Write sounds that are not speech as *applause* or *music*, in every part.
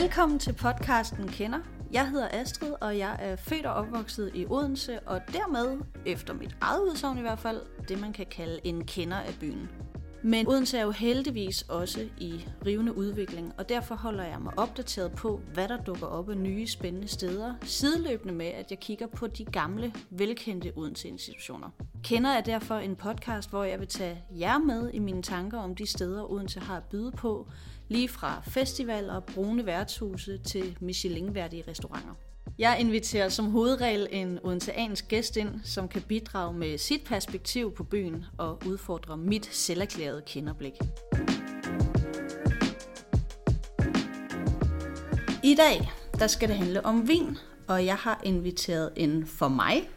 Velkommen til podcasten Kender. Jeg hedder Astrid, og jeg er født og opvokset i Odense, og dermed, efter mit eget udsagn i hvert fald, det man kan kalde en kender af byen. Men Odense er jo heldigvis også i rivende udvikling, og derfor holder jeg mig opdateret på, hvad der dukker op af nye spændende steder, sideløbende med, at jeg kigger på de gamle, velkendte Odense-institutioner. Kender er derfor en podcast, hvor jeg vil tage jer med i mine tanker om de steder, Odense har at byde på, lige fra festivaler, brune værtshuse til Michelin-værdige restauranter. Jeg inviterer som hovedregel en odenseansk gæst ind, som kan bidrage med sit perspektiv på byen og udfordre mit selverklærede kinderblik. I dag der skal det handle om vin, og jeg har inviteret en for mig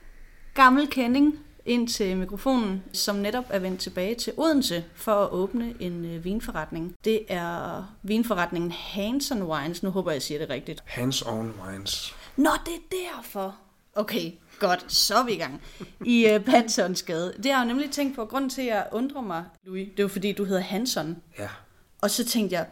gammel kending ind til mikrofonen, som netop er vendt tilbage til Odense for at åbne en øh, vinforretning. Det er vinforretningen Hands on Wines. Nu håber jeg, jeg siger det rigtigt. Hands on Wines. Nå, det er derfor. Okay, godt. Så er vi i gang. I uh, Pansonsgade. Det har jeg jo nemlig tænkt på. Grunden til, at jeg undrer mig, Louis, det er jo fordi, du hedder Hanson. Ja. Og så tænkte jeg,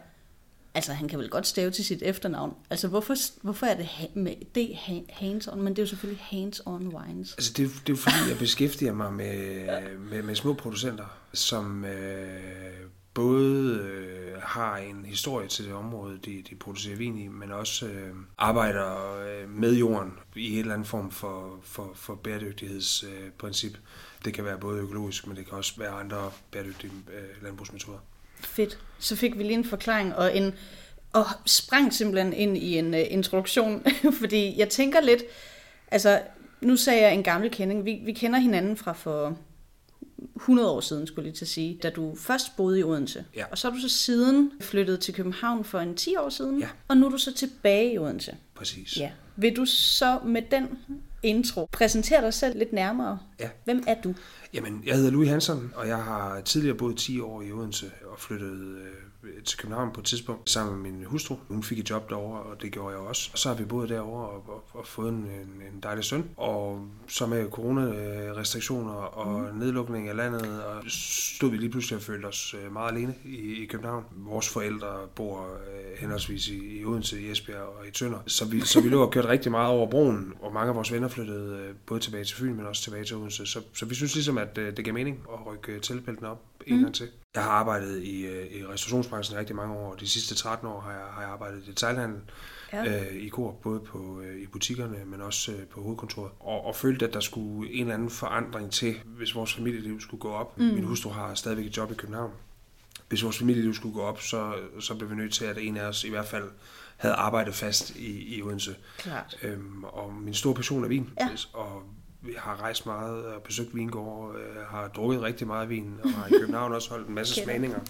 altså han kan vel godt stave til sit efternavn. Altså hvorfor, hvorfor er det ha- med det ha- hands on, men det er jo selvfølgelig hands on wines. Altså det, er- det er jo fordi, jeg beskæftiger mig med, med, med små producenter, som øh, både øh, har en historie til det område, de, de producerer vin i, men også øh, arbejder øh, med jorden i en eller anden form for, for, for bæredygtighedsprincip. Øh, princip. det kan være både økologisk, men det kan også være andre bæredygtige øh, landbrugsmetoder. Fedt. Så fik vi lige en forklaring og en og sprang simpelthen ind i en uh, introduktion, *laughs* fordi jeg tænker lidt, altså nu sagde jeg en gammel kending, vi, vi kender hinanden fra for 100 år siden, skulle jeg lige til at sige, da du først boede i Odense. Ja. Og så er du så siden flyttet til København for en 10 år siden, Ja. og nu er du så tilbage i Odense. Præcis. Ja. Vil du så med den intro præsentere dig selv lidt nærmere? Ja. Hvem er du? Jamen, jeg hedder Louis Hansen, og jeg har tidligere boet 10 år i Odense og flyttet øh, til København på et tidspunkt sammen med min hustru. Hun fik et job derovre, og det gjorde jeg også. Og så har vi boet derovre og, og, og fået en, en, dejlig søn. Og så med coronarestriktioner og mm. nedlukning af landet, og stod vi lige pludselig og følte os øh, meget alene i, i København. Vores forældre bor øh, henholdsvis i, i Odense, i Esbjerg og i Tønder. Så vi, så vi lå og kørte rigtig meget over broen, og mange af vores venner flyttede øh, både tilbage til Fyn, men også tilbage til Odense. Så, så vi synes ligesom, at øh, det gav mening at rykke øh, teltpæltene op en mm. gang til. Jeg har arbejdet i, øh, i restaurationsbranchen i rigtig mange år. De sidste 13 år har jeg, har jeg arbejdet i detailhandel Ja. øh, i Coop, både på, øh, i butikkerne, men også øh, på hovedkontoret. Og, og følte, at der skulle en eller anden forandring til, hvis vores familieliv skulle gå op. Mm. Min hustru har stadigvæk et job i København. Hvis vores familieliv skulle gå op, så, så blev vi nødt til, at en af os i hvert fald havde arbejdet fast i, i Odense. Klart. Øhm, og min store passion er vin, Ja. og har rejst meget og besøgt vingårde, øh, har drukket rigtig meget vin, og har i København også holdt en masse smagninger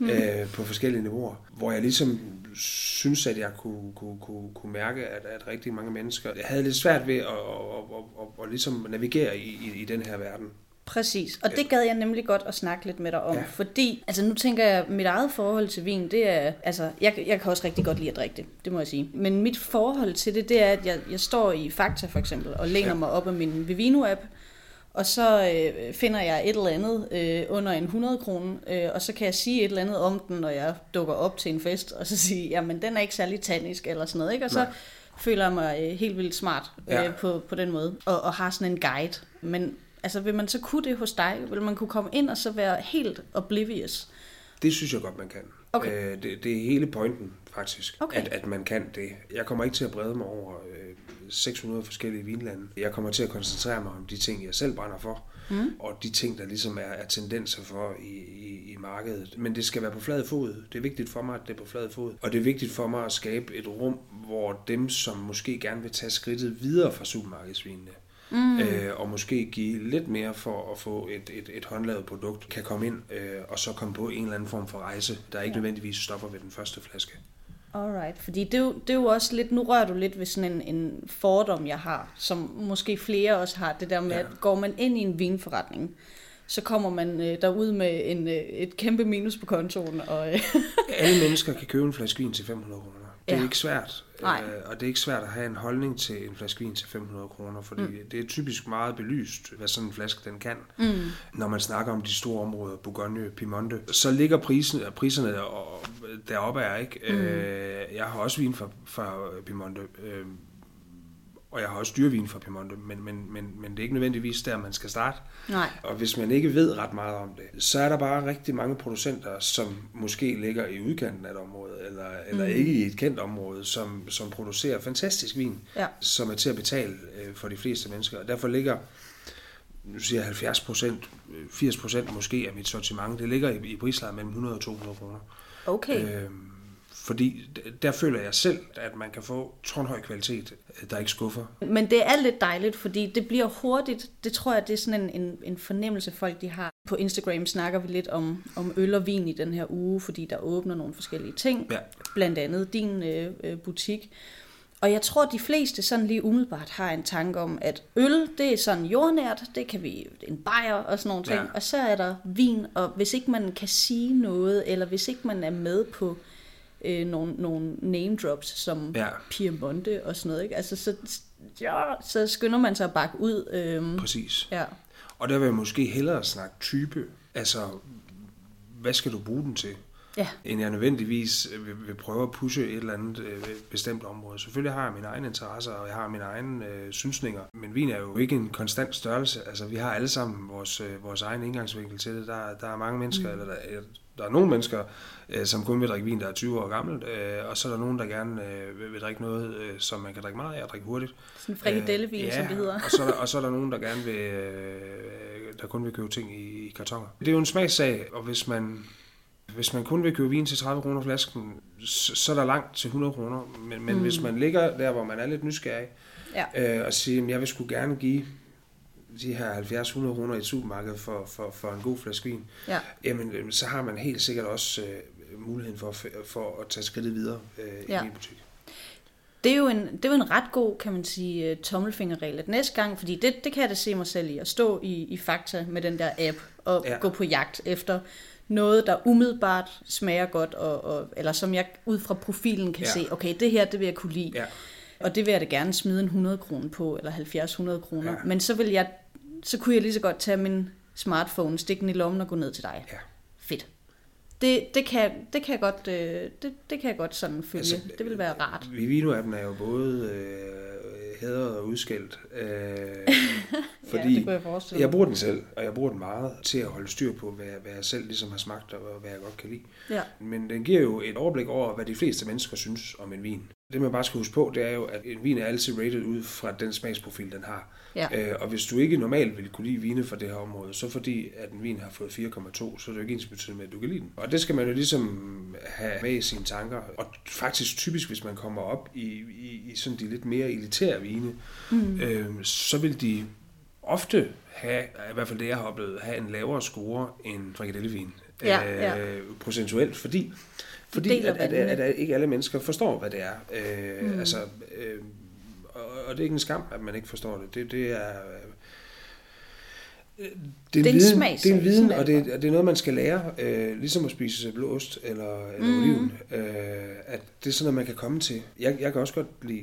øh, på forskellige niveauer, hvor jeg ligesom synes, at jeg kunne, kunne, kunne, kunne mærke, at, at rigtig mange mennesker jeg havde lidt svært ved at, at, at, at, at ligesom navigere i, i, i den her verden. Præcis, og det gad jeg nemlig godt at snakke lidt med dig om, ja. Fordi, altså nu tænker jeg, mit eget forhold til vin, det er, altså, jeg, jeg kan også rigtig godt lide at drikke det, det må jeg sige. Men mit forhold til det, det er, at jeg, jeg står i Fakta for eksempel, og læner ja. Mig op af min Vivino-app, og så øh, finder jeg et eller andet øh, under en 100 kroner, øh, og så kan jeg sige et eller andet om den, når jeg dukker op til en fest, og så sige, jamen den er ikke særlig tannisk eller sådan noget, ikke? Og så Nej. føler mig øh, helt vildt smart øh, Ja. på, på den måde, og, og har sådan en guide. Men altså, vil man så kunne det hos dig? Vil man kunne komme ind og så være helt oblivious? Det synes jeg godt, man kan. Okay. Øh, det, det er hele pointen, faktisk, Okay. at, at man kan det. Jeg kommer ikke til at brede mig over øh, 600 forskellige vinlande. Jeg kommer til at koncentrere mig om de ting, jeg selv brænder for, mm. og de ting, der ligesom er, er tendenser for i, i, i markedet. Men det skal være på flad fod. Det er vigtigt for mig, at det er på flad fod. Og det er vigtigt for mig at skabe et rum, hvor dem, som måske gerne vil tage skridtet videre fra supermarkedsvinene, mm. øh, og måske give lidt mere for at få et, et, et håndlavet produkt, kan komme ind øh, og så komme på en eller anden form for rejse, der ikke nødvendigvis stopper ved den første flaske. Alright, fordi det er, jo, det er jo også lidt, nu rører du lidt ved sådan en, en fordom, jeg har, som måske flere også har, det der med, ja. Ja. at går man ind i en vinforretning, så kommer man øh, derud med en, øh, et kæmpe minus på kontoen. Og, øh, Alle mennesker kan købe en flaske vin til 500 kroner. Det er Ja. ikke svært. Nej. Øh, og det er ikke svært at have en holdning til en flaske vin til 500 kroner, fordi mm. det er typisk meget belyst, hvad sådan en flaske den kan. Mm. Når man snakker om de store områder, Bourgogne, Piemonte, så ligger prisen, priserne og deroppe er, ikke? Mm. Øh, jeg har også vin fra, fra Piemonte, øh, og jeg har også dyrevin fra Piemonte, men, men, men, men det er ikke nødvendigvis der, man skal starte. Nej. Og hvis man ikke ved ret meget om det, så er der bare rigtig mange producenter, som måske ligger i udkanten af et område, eller, eller mm. ikke i et kendt område, som, som producerer fantastisk vin, Ja. som er til at betale øh, for de fleste mennesker. Og derfor ligger, nu siger jeg 70 procent, 80 procent måske af mit sortiment, det ligger i, i prisleje mellem 100 og 200 kroner. Okay. Øh, fordi der føler jeg selv, at man kan få tårnhøj kvalitet, øh, der ikke skuffer. Men det er lidt dejligt, fordi det bliver hurtigt. Det tror jeg, det er sådan en, en, en fornemmelse, folk de har. På Instagram snakker vi lidt om, om øl og vin i den her uge, fordi der åbner nogle forskellige ting. Ja. Blandt andet din øh, øh, butik. Og jeg tror, de fleste sådan lige umiddelbart har en tanke om, at øl, det er sådan jordnært, det kan vi, en bajer og sådan nogle ting. Ja. Og så er der vin, og hvis ikke man kan sige noget, eller hvis ikke man er med på øh, nogle, nogle name drops, som Ja. Piemonte og sådan noget, ikke? Altså, så, ja, så skynder man sig at bakke ud. Øhm, Præcis. ja. Og der vil jeg måske hellere snakke type. Altså, hvad skal du bruge den til? Ja. End jeg nødvendigvis øh, vil, vil prøve at pushe et eller andet øh, bestemt område. Selvfølgelig har jeg mine egne interesser, og jeg har mine egne øh, synsninger. Men vin er jo ikke en konstant størrelse. Altså, vi har alle sammen vores, øh, vores egen indgangsvinkel til det. Der, der er mange mennesker, mm. eller der, der er nogle mennesker, øh, som kun vil drikke vin, der er 20 år gammelt, øh, og så er der nogen, der gerne øh, vil, drikke noget, øh, som man kan drikke meget af og drikke hurtigt. Sådan frikadellevin, Øh, som det hedder. og så, er der, og så er der nogen, der gerne vil, øh, der kun vil købe ting i, i kartoner. Det er jo en smagssag, og hvis man, hvis man kun vil købe vin til 30 kroner flasken, så, så er der langt til 100 kroner. Men, men mm. hvis man ligger der, hvor man er lidt nysgerrig, Ja. øh, og siger, at jeg vil sgu gerne give de her 70-100 kroner i et supermarked for, for, for en god flaske vin, Ja. jamen øh, så har man helt sikkert også øh, muligheden for, for at tage skridtet videre øh, Ja. i min butik. Det er, jo en, det er jo en ret god, kan man sige, øh, tommelfingerregel. At næste gang, fordi det, det kan jeg da se mig selv i, at stå i, i Fakta med den der app og Ja. gå på jagt efter noget, der umiddelbart smager godt, og, og, eller som jeg ud fra profilen kan Ja. se, okay, det her, det vil jeg kunne lide. Ja. Og det vil jeg da gerne smide en 100 kroner på, eller 70-100 kroner. Ja. Men så vil jeg, så kunne jeg lige så godt tage min smartphone, stikke den i lommen og gå ned til dig. Ja. Fedt. Det, det, kan, det kan jeg godt, øh, det, det kan jeg godt sådan følge. Altså, det vil være rart. Vivino-appen er jo både øh, hædret og udskældt. Øh, fordi *laughs* ja, det kunne jeg forestille jeg bruger den selv, og jeg bruger den meget til at holde styr på, hvad, hvad jeg selv ligesom har smagt, og hvad jeg godt kan lide. Ja. Men den giver jo et overblik over, hvad de fleste mennesker synes om en vin. Det man bare skal huske på, det er jo, at en vin er altid rated ud fra den smagsprofil, den har. Ja. Øh, og hvis du ikke normalt vil kunne lide vine fra det her område, så fordi at en vin har fået 4,2, så er det jo ikke ens betydende med, at du kan lide den. Og det skal man jo ligesom have med i sine tanker. Og faktisk typisk, hvis man kommer op i, i, i sådan de lidt mere elitære vine, mm. øh, så vil de ofte have, i hvert fald det jeg har oplevet, have en lavere score end frikadellevin. Ja, ja. Øh, procentuelt, fordi fordi deler at, at, at, at ikke alle mennesker forstår, hvad det er. Øh, mm. Altså, øh, og, og det er ikke en skam, at man ikke forstår det. Det, det er... øh, Det er, Det er en viden, smagssag, det er en viden, og det og det er noget, man skal lære, øh, ligesom at spise blå ost eller, eller mm. oliven. Øh, at det er sådan noget, man kan komme til. Jeg, jeg kan også godt lide,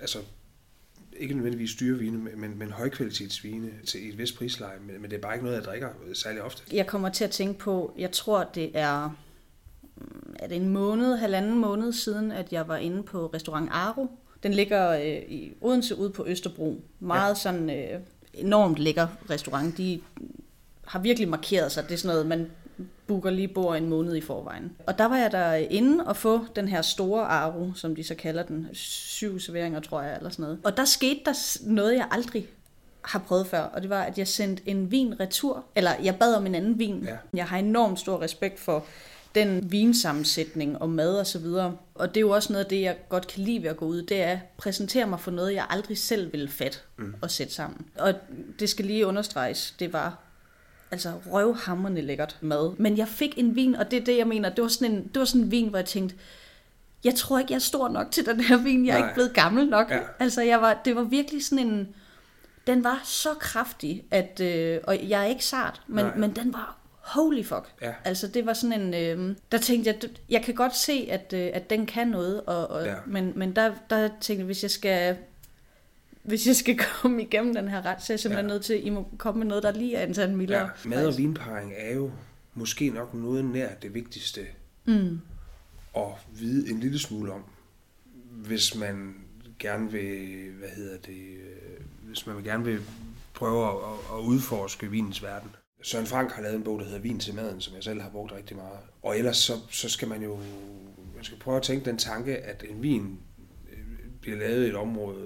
altså ikke nødvendigvis dyre vine, men, men højkvalitetsvine til et vist prisleje, men, men det er bare ikke noget, jeg drikker særlig ofte. Jeg kommer til at tænke på, jeg tror, det er, er det en måned, halvanden måned siden, at jeg var inde på restaurant Aro. Den ligger øh, i Odense ude på Østerbro. Meget ja. sådan øh, enormt lækker restaurant. De har virkelig markeret sig. Det er sådan noget, man booker lige bord en måned i forvejen. Og der var jeg der inde og få den her store Aro, som de så kalder den. Syv serveringer, tror jeg, eller sådan noget. Og der skete der noget, jeg aldrig har prøvet før, og det var, at jeg sendte en vin retur, eller jeg bad om en anden vin. Ja. Jeg har enormt stor respekt for den vinsammensætning og mad og så videre. Og det er jo også noget af det, jeg godt kan lide ved at gå ud, det er at præsentere mig for noget, jeg aldrig selv ville fat mm. og sætte sammen. Og det skal lige understreges, det var altså røvhammerne lækkert mad. Men jeg fik en vin, og det er det, jeg mener, det var sådan en, det var sådan en vin, hvor jeg tænkte, jeg tror ikke, jeg er stor nok til den her vin, jeg er Nej. ikke blevet gammel nok. Ja. Altså, jeg var, det var virkelig sådan en, den var så kraftig, at, øh, og jeg er ikke sart, men, Nej. men den var holy fuck. Ja. Altså, det var sådan en, øh, der tænkte jeg, jeg kan godt se, at, øh, at den kan noget, og, og, Ja. men, men der, der tænkte jeg, hvis jeg skal hvis jeg skal *laughs* komme igennem den her ret, så er jeg simpelthen Ja. nødt til, at I må komme med noget, der lige er en tand mildere. Ja, mad og vinparring er jo måske nok noget nær det vigtigste mm. at vide en lille smule om, hvis man gerne vil, hvad hedder det, øh, hvis man gerne vil prøve at, at udforske vinens verden. Søren Frank har lavet en bog, der hedder Vin til maden, som jeg selv har brugt rigtig meget. Og ellers så, så skal man jo man skal prøve at tænke den tanke, at en vin øh, bliver lavet i et område,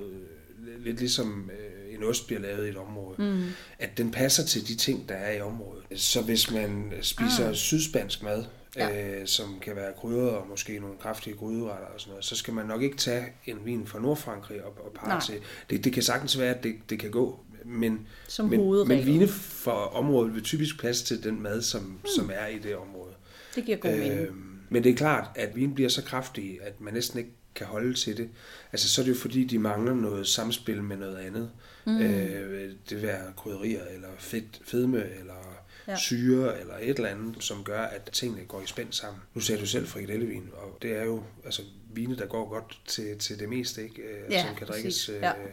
øh, lidt ligesom en ost bliver lavet i et område, mm. at den passer til de ting, der er i området. Så hvis man spiser ah. sydspansk mad, ja. øh, som kan være krydder og måske nogle kraftige gryderetter og sådan noget, så skal man nok ikke tage en vin fra Nordfrankrig og, og parre til. Det, det kan sagtens være, at det, det kan gå, men, som men, men vine for området vil typisk plads til den mad, som, mm. som er i det område. Det giver god mening. Øh, men det er klart, at vin bliver så kraftig, at man næsten ikke kan holde til det. Altså så er det jo fordi, de mangler noget samspil med noget andet. Mm. Øh, det vil være krydderier, eller fedt, fedme, eller ja. syre eller et eller andet, som gør, at tingene går i spænd sammen. Nu sagde du selv frikadellevin, og det er jo altså, vine, der går godt til, til det meste, ikke? Øh, ja, som kan drikkes ja. øh,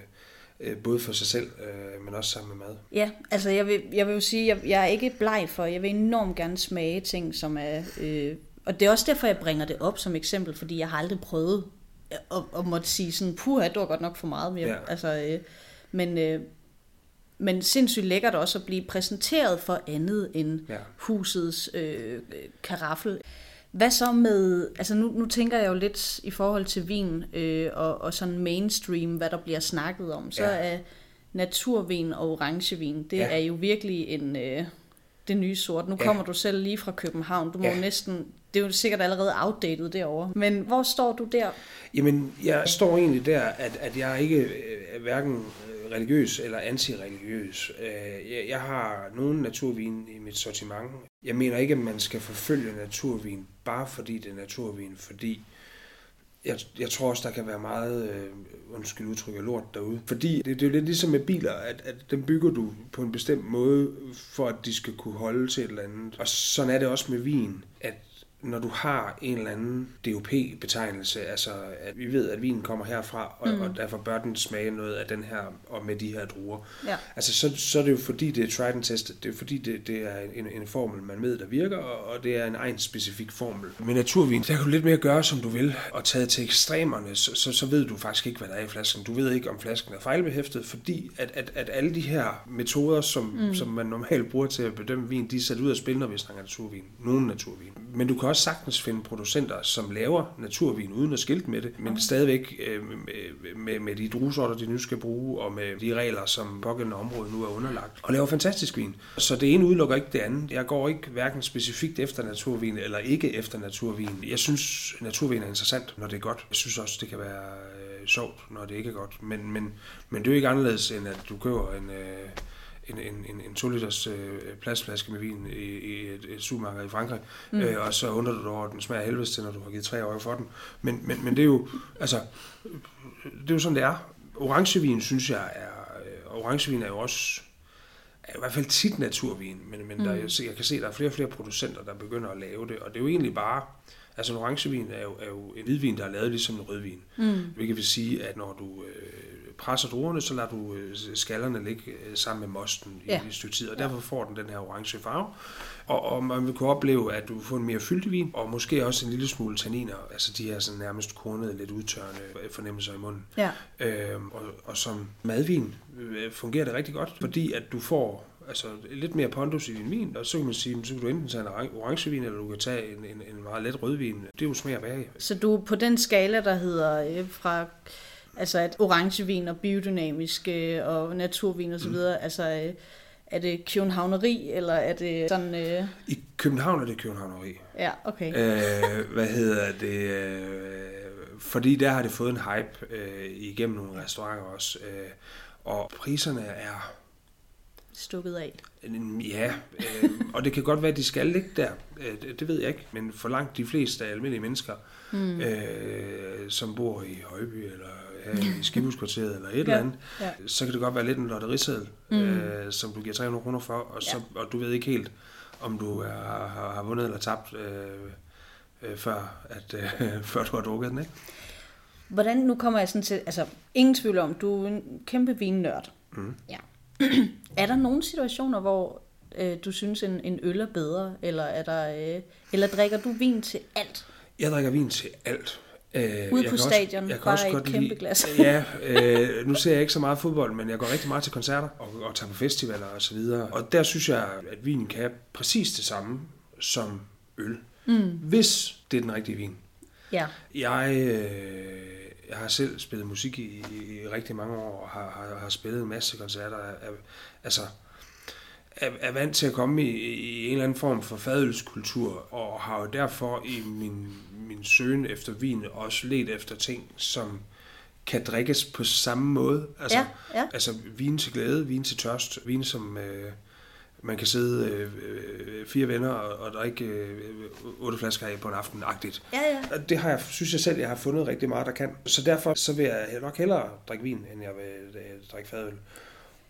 både for sig selv, øh, men også sammen med mad. Ja, altså jeg vil, jeg vil jo sige, jeg, jeg er ikke bleg for, jeg vil enormt gerne smage ting, som er... Øh, og det er også derfor, jeg bringer det op som eksempel, fordi jeg har aldrig prøvet at, at måtte sige sådan, puha, det var godt nok for meget. Men, jeg, ja. altså, øh, men, øh, men sindssygt lækkert også at blive præsenteret for andet end ja. husets øh, karaffel. Hvad så med, altså nu, nu tænker jeg jo lidt i forhold til vin øh, og, og sådan mainstream, hvad der bliver snakket om, så ja. er naturvin og orangevin, det ja. er jo virkelig en, øh, det nye sort. Nu ja. kommer du selv lige fra København, du må ja. næsten, det er jo sikkert allerede outdated derovre. Men hvor står du der? Jamen, jeg står egentlig der, at, at jeg ikke øh, hverken religiøs eller antireligiøs. Øh, jeg har nogle naturvin i mit sortiment. Jeg mener ikke, at man skal forfølge naturvin, bare fordi det er naturvin, fordi jeg, jeg tror også, der kan være meget, øh, undskyld udtryk, lort derude. Fordi det, det er jo lidt ligesom med biler, at, at dem bygger du på en bestemt måde, for at de skal kunne holde til et eller andet. Og sådan er det også med vin, at når du har en eller anden DOP-betegnelse, altså at vi ved, at vinen kommer herfra, og, mm. og derfor bør den smage noget af den her, og med de her druer. Ja. Altså så, så er det jo fordi, det er tried and tested. Det er fordi, det, det er en, en formel, man ved, der virker, og, og det er en egen specifik formel. Med naturvin, der kan du lidt mere gøre, som du vil, og tage til ekstremerne, så, så, så ved du faktisk ikke, hvad der er i flasken. Du ved ikke, om flasken er fejlbehæftet, fordi at, at, at alle de her metoder, som, mm. som man normalt bruger til at bedømme vin, de er sat ud af spil, når vi snakker naturvin. Nogle naturvin. Men du kan også sagtens finde producenter, som laver naturvin uden at skilte med det, men okay. stadigvæk øh, med, med, med de druesorter, de nu skal bruge, og med de regler, som pågældende område nu er underlagt, og laver fantastisk vin. Så det ene udelukker ikke det andet. Jeg går ikke hverken specifikt efter naturvin, eller ikke efter naturvin. Jeg synes, naturvin er interessant, når det er godt. Jeg synes også, det kan være øh, sjovt, når det ikke er godt. Men, men, men det er jo ikke anderledes, end at du køber en... Øh, en, en, en, en 2 liters øh, plastflaske med vin i, i et, et supermarked i Frankrig, mm. øh, og så undrer du dig over, at den smager helvedes til, når du har givet tre år for den. Men, men, men det er jo, altså, det er jo sådan, det er. Orangevin, synes jeg, er, øh, orangevin er jo også, er i hvert fald tit naturvin, men, men mm. der, jeg, jeg kan se, at der er flere og flere producenter, der begynder at lave det, og det er jo egentlig bare, altså en orangevin er jo, er jo en hvidvin, der er lavet ligesom en rødvin, mm. hvilket vil sige, at når du øh, presser druerne, så lader du øh, skallerne ligge øh, sammen med mosten i ja. et stykke tid, og derfor får den den her orange farve. Og, og man vil kunne opleve, at du får en mere fyldig vin, og måske også en lille smule tanniner, altså de her sådan nærmest kornede, lidt udtørrende fornemmelser i munden. Ja. Øhm, og, og som madvin øh, fungerer det rigtig godt, fordi at du får altså lidt mere pondus i din vin, og så kan man sige, så kan du enten tage en orangevin, eller du kan tage en, en, en meget let rødvin. Det er jo smag bag. Så du på den skala, der hedder fra Altså at orangevin og biodynamisk øh, og naturvin osv., mm. altså øh, er det københavneri, eller er det sådan... Øh... I København er det københavneri. Ja, okay. Øh, hvad hedder det? Øh, fordi der har det fået en hype øh, igennem nogle restauranter også. Øh, og priserne er... Stukket af. Ja, øh, og det kan godt være, at de skal ligge der. Øh, det, det ved jeg ikke. Men for langt de fleste af almindelige mennesker, mm. øh, som bor i Højby eller i Skibuskvarteret eller et ja. eller andet, ja. så kan det godt være lidt en lotteriseddel, mm. øh, som du giver 300 kroner for, og, så, ja. og du ved ikke helt, om du er, har, har vundet eller tabt, øh, øh, før, at, øh, *laughs* før du har drukket den, ikke? Hvordan, nu kommer jeg sådan til, altså ingen tvivl om, du er en kæmpe vinnørd. Mm. Ja. *clears throat* er der nogle situationer, hvor øh, du synes, en, en øl er bedre? Eller, er der, øh, eller drikker du vin til alt? Jeg drikker vin til alt. Øh, Ude på stadion, også, jeg bare også et kæmpe lide, glas. ja, øh, *laughs* nu ser jeg ikke så meget fodbold, men jeg går rigtig meget til koncerter og, og tager på festivaler og så videre. Og der synes jeg, at vinen kan præcis det samme som øl. Mm. Hvis det er den rigtige vin. Ja. Jeg, øh, jeg har selv spillet musik i, i, rigtig mange år, og har, har, har spillet en masse koncerter. Altså, er, er vant til at komme i, i en eller anden form for fadølskultur, og har jo derfor i min, min søgen efter vin også let efter ting, som kan drikkes på samme måde. Altså, ja, ja. altså vin til glæde, vin til tørst, vin som øh, man kan sidde øh, fire venner og, og drikke øh, otte flasker af på en aften agtigt. Ja, ja. Det har jeg, synes jeg selv, jeg har fundet rigtig meget, der kan. Så derfor så vil jeg nok hellere drikke vin, end jeg vil øh, drikke fadøl.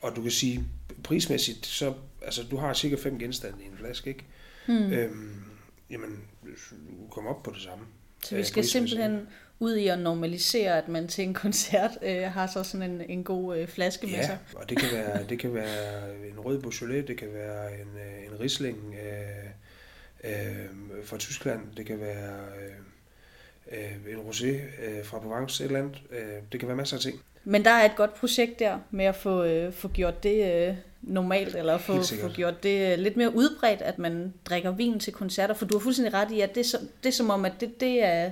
Og du kan sige, prismæssigt, så altså, du har cirka fem genstande i en flaske, ikke? Hmm. Øhm, jamen, du kommer op på det samme. Så vi skal simpelthen ud i at normalisere, at man til en *laughs* koncert øh, har så sådan en, en god øh, flaske ja, med sig. og det kan være, det kan være en rød Beaujolais, det kan være en, øh, en Riesling øh, øh, fra Tyskland, det kan være øh, øh, en rosé øh, fra Provence, et eller andet. Øh, det kan være masser af ting. Men der er et godt projekt der med at få, øh, få gjort det øh, normalt, eller få, få gjort det øh, lidt mere udbredt, at man drikker vin til koncerter. For du har fuldstændig ret i, at det er, som, det er som om, at det, det er,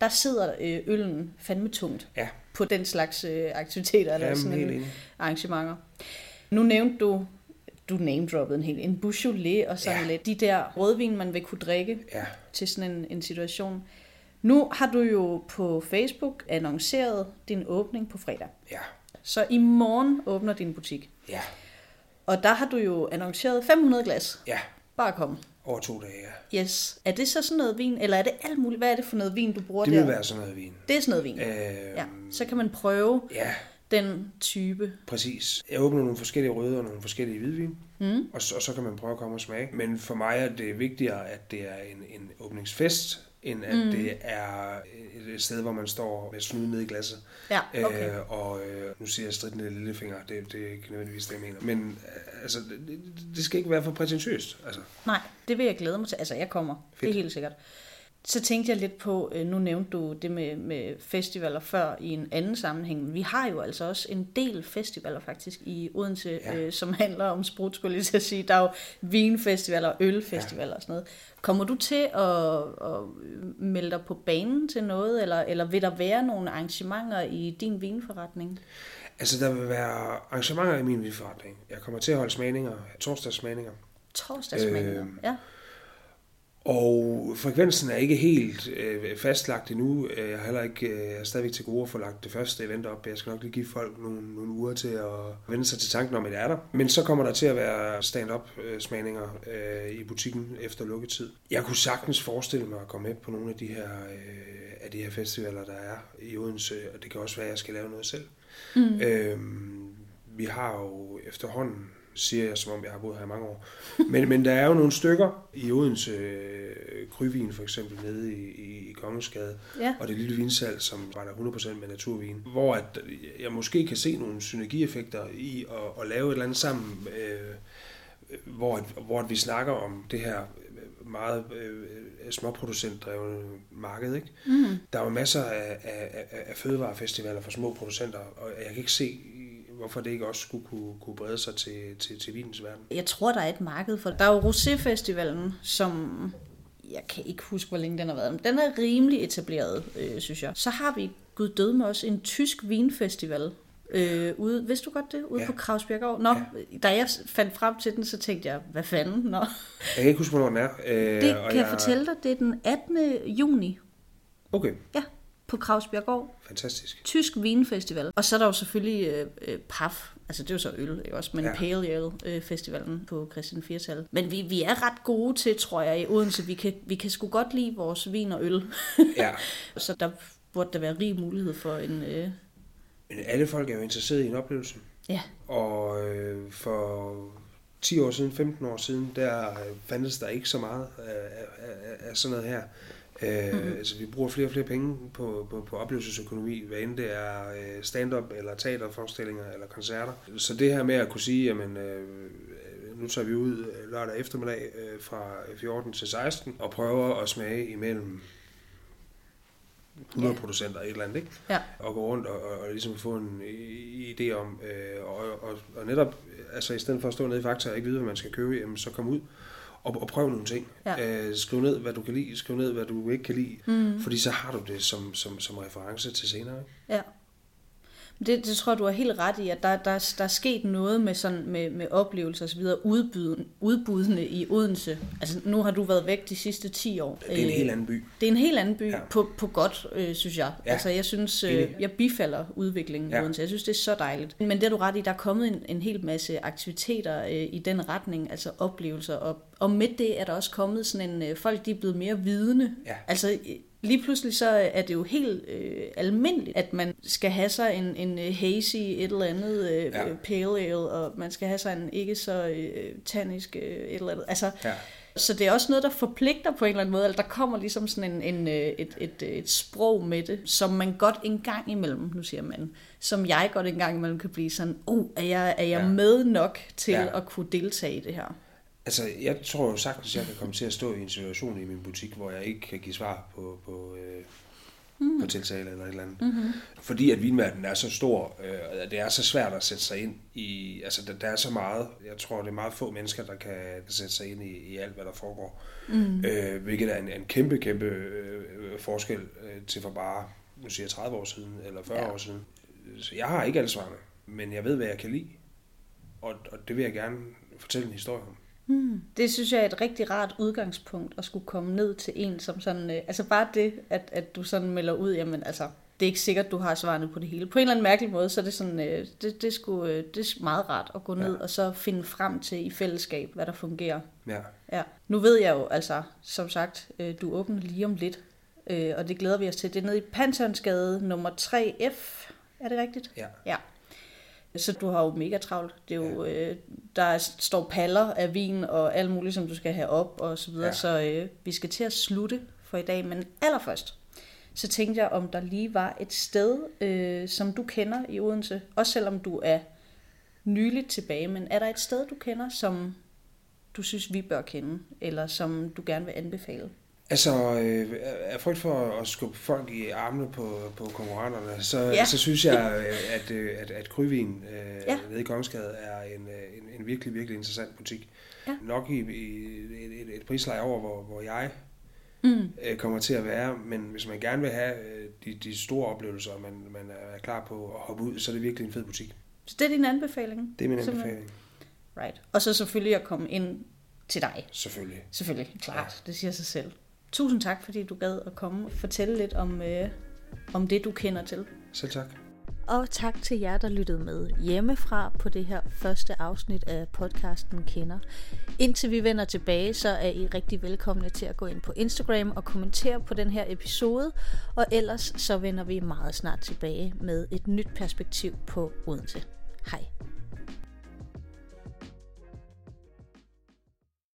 der sidder øh, øllen fandme tungt ja. på den slags øh, aktiviteter eller Jamen, sådan en, arrangementer. Nu nævnte du, du name-droppede en hel, en Beaujolais og sådan ja. lidt. De der rødvin, man vil kunne drikke ja. til sådan en, en situation. Nu har du jo på Facebook annonceret din åbning på fredag. Ja. Så i morgen åbner din butik. Ja. Og der har du jo annonceret 500 glas. Ja. Bare kom. Over to dage, ja. Yes. Er det så sådan noget vin, eller er det alt muligt? Hvad er det for noget vin, du bruger der? Det vil være sådan noget vin. Det er sådan noget vin? Øh, ja. Så kan man prøve ja. den type. Præcis. Jeg åbner nogle forskellige røde og nogle forskellige hvidvin, mm. og, så, og så kan man prøve at komme og smage. Men for mig er det vigtigere, at det er en, en åbningsfest, end at mm. det er et sted, hvor man står med snuden ned i glasset. Ja, okay. øh, og øh, nu siger jeg stridende lillefinger, det, det er ikke nødvendigvis det, jeg mener. Men øh, altså, det, det skal ikke være for prætentiøst. Altså. Nej, det vil jeg glæde mig til. Altså, jeg kommer. Fedt. Det er helt sikkert. Så tænkte jeg lidt på, øh, nu nævnte du det med, med festivaler før i en anden sammenhæng, men vi har jo altså også en del festivaler faktisk i Odense, ja. øh, som handler om sprut, skulle jeg lige sige. Der er jo vinfestivaler og ølfestivaler ja. og sådan noget. Kommer du til at, at melde dig på banen til noget, eller, eller vil der være nogle arrangementer i din vinforretning? Altså, der vil være arrangementer i min vinforretning. Jeg kommer til at holde smagninger, torsdagsmagninger. Torsdagsmagninger, øh, ja. Og frekvensen er ikke helt øh, fastlagt endnu. Jeg har heller ikke øh, er stadigvæk til gode at få lagt det første event op. Jeg skal nok lige give folk nogle, nogle uger til at vende sig til tanken om, at det er der. Men så kommer der til at være stand-up øh, øh, i butikken efter lukketid. Jeg kunne sagtens forestille mig at komme med på nogle af de her, øh, af de her festivaler, der er i Odense. Og det kan også være, at jeg skal lave noget selv. Mm. Øh, vi har jo efterhånden siger jeg, som om jeg har boet her i mange år. Men, men der er jo nogle stykker i Odense, øh, Kryvin for eksempel, nede i, i, i Kongensgade, ja. og det lille vinsalg, som var der 100% med naturvin, hvor at jeg måske kan se nogle synergieffekter i at, at lave et eller andet sammen, øh, hvor, hvor at vi snakker om det her meget øh, småproducentdrevne marked. Ikke? Mm. Der er jo masser af, af, af fødevarefestivaler for små producenter, og jeg kan ikke se hvorfor det ikke også skulle kunne, kunne brede sig til, til, til vinens verden. Jeg tror, der er et marked for Der er jo Rosé-festivalen, som jeg kan ikke huske, hvor længe den har været. Den er rimelig etableret, øh, synes jeg. Så har vi Gud død med os en tysk vinfestival. Øh, ude, vidste du godt det? Ude ja. på Kravsbjergård? Nå, ja. da jeg fandt frem til den, så tænkte jeg, hvad fanden? Nå. Jeg kan ikke huske, hvornår den er. Øh, det kan jeg, jeg fortælle dig, det er den 18. juni. Okay. Ja, på Kravsbjergård. Fantastisk. Tysk vinfestival. Og så er der jo selvfølgelig øh, øh, PAF, altså det er jo så øl, ikke også, men ja. Pale Ale øh, festivalen på Christian Firtal. Men vi, vi er ret gode til, tror jeg, i Odense. Vi kan, vi kan sgu godt lide vores vin og øl. ja. *laughs* så der burde der være rig mulighed for en... Øh... Men alle folk er jo interesseret i en oplevelse. Ja. Og øh, for 10 år siden, 15 år siden, der fandtes der ikke så meget af, af, af sådan noget her. Øh, mm-hmm. Altså, vi bruger flere og flere penge på, på, på oplevelsesøkonomi, hvad end det er øh, stand-up eller teaterforestillinger eller koncerter. Så det her med at kunne sige, jamen, øh, Nu tager vi ud øh, lørdag eftermiddag øh, fra 14 til 16 og prøver at smage imellem 100 Ja. producenter et eller andet, ikke? Ja. Og gå rundt og, og, og ligesom få en idé om, øh, og, og, og netop, altså i stedet for at stå nede i Fakta og ikke vide, hvad man skal købe, jamen, så kom ud og, og prøv nogle ting. Ja. Øh, skriv ned, hvad du kan lide, skriv ned, hvad du ikke kan lide, Mm. fordi så har du det som, som, som reference til senere. Ikke? Ja. Det, det tror jeg, du har helt ret i, at der, der, der er sket noget med, sådan, med, med oplevelser videre, udbyden, udbudene i Odense. Altså, nu har du været væk de sidste 10 år. Det er en Øh, helt anden by. Det er en helt anden by Ja. på, på godt, øh, synes jeg. Ja. Altså, jeg synes, øh, jeg bifalder udviklingen Ja. i Odense. Jeg synes, det er så dejligt. Men det har du ret i, der er kommet en, en hel masse aktiviteter øh, i den retning, altså oplevelser. Og, og med det er der også kommet sådan en, øh, folk de er blevet mere vidende. Ja. Altså, lige pludselig så er det jo helt øh, almindeligt, at man skal have sig en, en øh, hazy et eller andet øh, Ja. ja. pale ale, og man skal have sig en ikke så øh, tannisk øh, et eller andet. Altså, Ja. så det er også noget, der forpligter på en eller anden måde. Altså, der kommer ligesom sådan en, en, øh, et, et, et sprog med det, som man godt en gang imellem, nu siger man, som jeg godt en gang imellem kan blive sådan, oh, er jeg, er jeg Ja. med nok til ja. at kunne deltage i det her? Altså, jeg tror jo sagtens, jeg kan komme til at stå i en situation i min butik, hvor jeg ikke kan give svar på, på, øh, mm. på tiltale eller et eller andet. Mm-hmm. Fordi at vinverdenen er så stor, øh, og det er så svært at sætte sig ind i, altså der, der er så meget, jeg tror det er meget få mennesker, der kan sætte sig ind i, i alt, hvad der foregår. Mm. Øh, hvilket er en, en kæmpe, kæmpe øh, forskel øh, til for bare, nu siger jeg 30 år siden, eller 40 ja. Ja. år siden. Så jeg har ikke alle svarene, men jeg ved, hvad jeg kan lide, og, og det vil jeg gerne fortælle en historie om. Det synes jeg er et rigtig rart udgangspunkt at skulle komme ned til en som sådan, øh, altså bare det, at, at du sådan melder ud, jamen altså, det er ikke sikkert, du har svarene på det hele. På en eller anden mærkelig måde, så er det sådan, øh, det, det, sgu, øh, det er meget rart at gå ned Ja. og så finde frem til i fællesskab, hvad der fungerer. Ja. Ja. Nu ved jeg jo, altså, som sagt, øh, du åbner lige om lidt, øh, og det glæder vi os til. Det er nede i Pantheonsgade nummer 3F, er det rigtigt? Ja. Ja. Så du har jo mega travlt. Det er jo, øh, der er- står paller af vin og alt muligt, som du skal have op og så videre. Ja. Ja. Så øh, vi skal til at slutte for i dag. Men allerførst, så tænkte jeg, om der lige var et sted, øh, som du kender i Odense. Også selvom du er nyligt tilbage. Men er der et sted, du kender, som du synes, vi bør kende? Eller som du gerne vil anbefale? Altså, øh, af frygt for at skubbe folk i armene på, på konkurrenterne, så, ja. Ja. så synes jeg, øh, at, øh, at, at Kryvin øh, ja. Ja. nede i Kongsgade er en, øh, en, en virkelig, virkelig interessant butik. Ja. Nok i, i et, et, et prisleje over, hvor, hvor jeg Mm. øh, kommer til at være, men hvis man gerne vil have øh, de, de store oplevelser, og man, man er klar på at hoppe ud, så er det virkelig en fed butik. Så det er din anbefaling? Det er min Simpelthen. anbefaling, Right. Og så selvfølgelig at komme ind til dig. selvfølgelig. Selvfølgelig, klart. Det siger sig selv. Tusind tak, fordi du gad at komme og fortælle lidt om, øh, om det, du kender til. Selv tak. Og tak til jer, der lyttede med hjemmefra på det her første afsnit af podcasten Kender. Indtil vi vender tilbage, så er I rigtig velkomne til at gå ind på Instagram og kommentere på den her episode. Og ellers så vender vi meget snart tilbage med et nyt perspektiv på Odense. Hej.